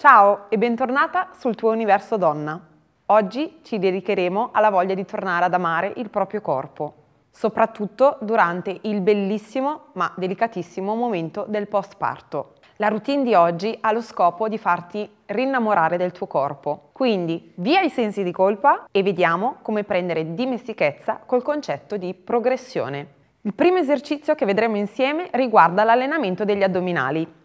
Ciao e bentornata sul tuo universo donna. Oggi ci dedicheremo alla voglia di tornare ad amare il proprio corpo, soprattutto durante il bellissimo ma delicatissimo momento del postparto. La routine di oggi ha lo scopo di farti rinnamorare del tuo corpo. Quindi via i sensi di colpa e vediamo come prendere dimestichezza col concetto di progressione. Il primo esercizio che vedremo insieme riguarda l'allenamento degli addominali.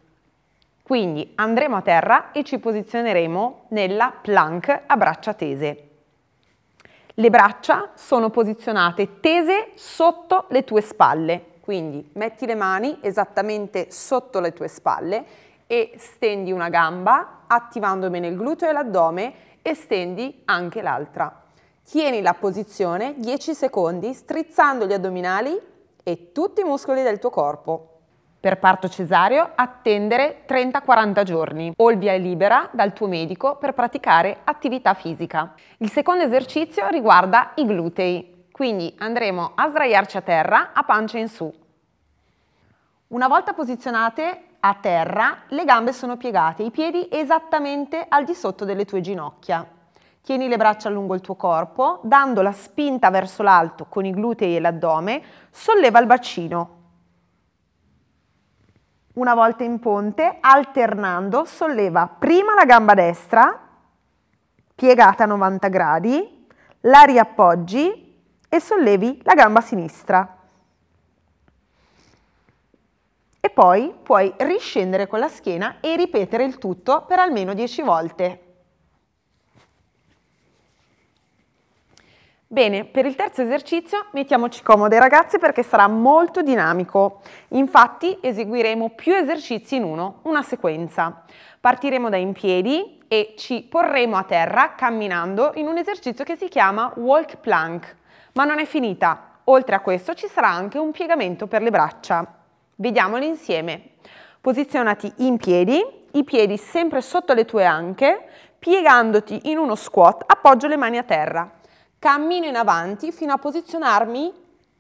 Quindi andremo a terra e ci posizioneremo nella plank a braccia tese. Le braccia sono posizionate tese sotto le tue spalle, quindi metti le mani esattamente sotto le tue spalle e stendi una gamba attivando bene il gluteo e l'addome e stendi anche l'altra. Tieni la posizione 10 secondi strizzando gli addominali e tutti i muscoli del tuo corpo. Per parto cesareo attendere 30-40 giorni o il via libera dal tuo medico per praticare attività fisica. Il secondo esercizio riguarda i glutei, quindi andremo a sdraiarci a terra a pancia in su. Una volta posizionate a terra, le gambe sono piegate, i piedi esattamente al di sotto delle tue ginocchia. Tieni le braccia lungo il tuo corpo, dando la spinta verso l'alto con i glutei e l'addome, solleva il bacino, una volta in ponte, alternando, solleva prima la gamba destra, piegata a 90 gradi, la riappoggi e sollevi la gamba sinistra. E poi puoi riscendere con la schiena e ripetere il tutto per almeno 10 volte. Bene, per il terzo esercizio mettiamoci comode ragazze perché sarà molto dinamico. Infatti eseguiremo più esercizi in uno, una sequenza. Partiremo da in piedi e ci porremo a terra camminando in un esercizio che si chiama walk plank. Ma non è finita. Oltre a questo ci sarà anche un piegamento per le braccia. Vediamoli insieme. Posizionati in piedi, i piedi sempre sotto le tue anche, piegandoti in uno squat, appoggio le mani a terra cammino in avanti fino a posizionarmi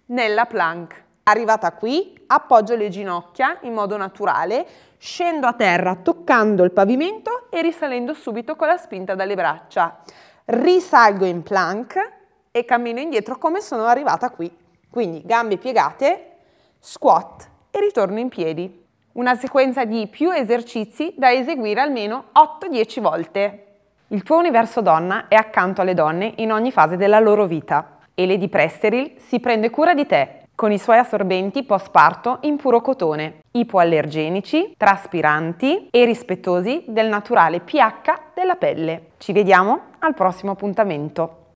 nella plank. Arrivata qui, appoggio le ginocchia in modo naturale, scendo a terra toccando il pavimento e risalendo subito con la spinta dalle braccia. Risalgo in plank e cammino indietro come sono arrivata qui. Quindi gambe piegate, squat e ritorno in piedi. Una sequenza di più esercizi da eseguire almeno 8-10 volte. Il tuo universo donna è accanto alle donne in ogni fase della loro vita e Lady Presteril si prende cura di te con i suoi assorbenti post-parto in puro cotone, ipoallergenici, traspiranti e rispettosi del naturale pH della pelle. Ci vediamo al prossimo appuntamento.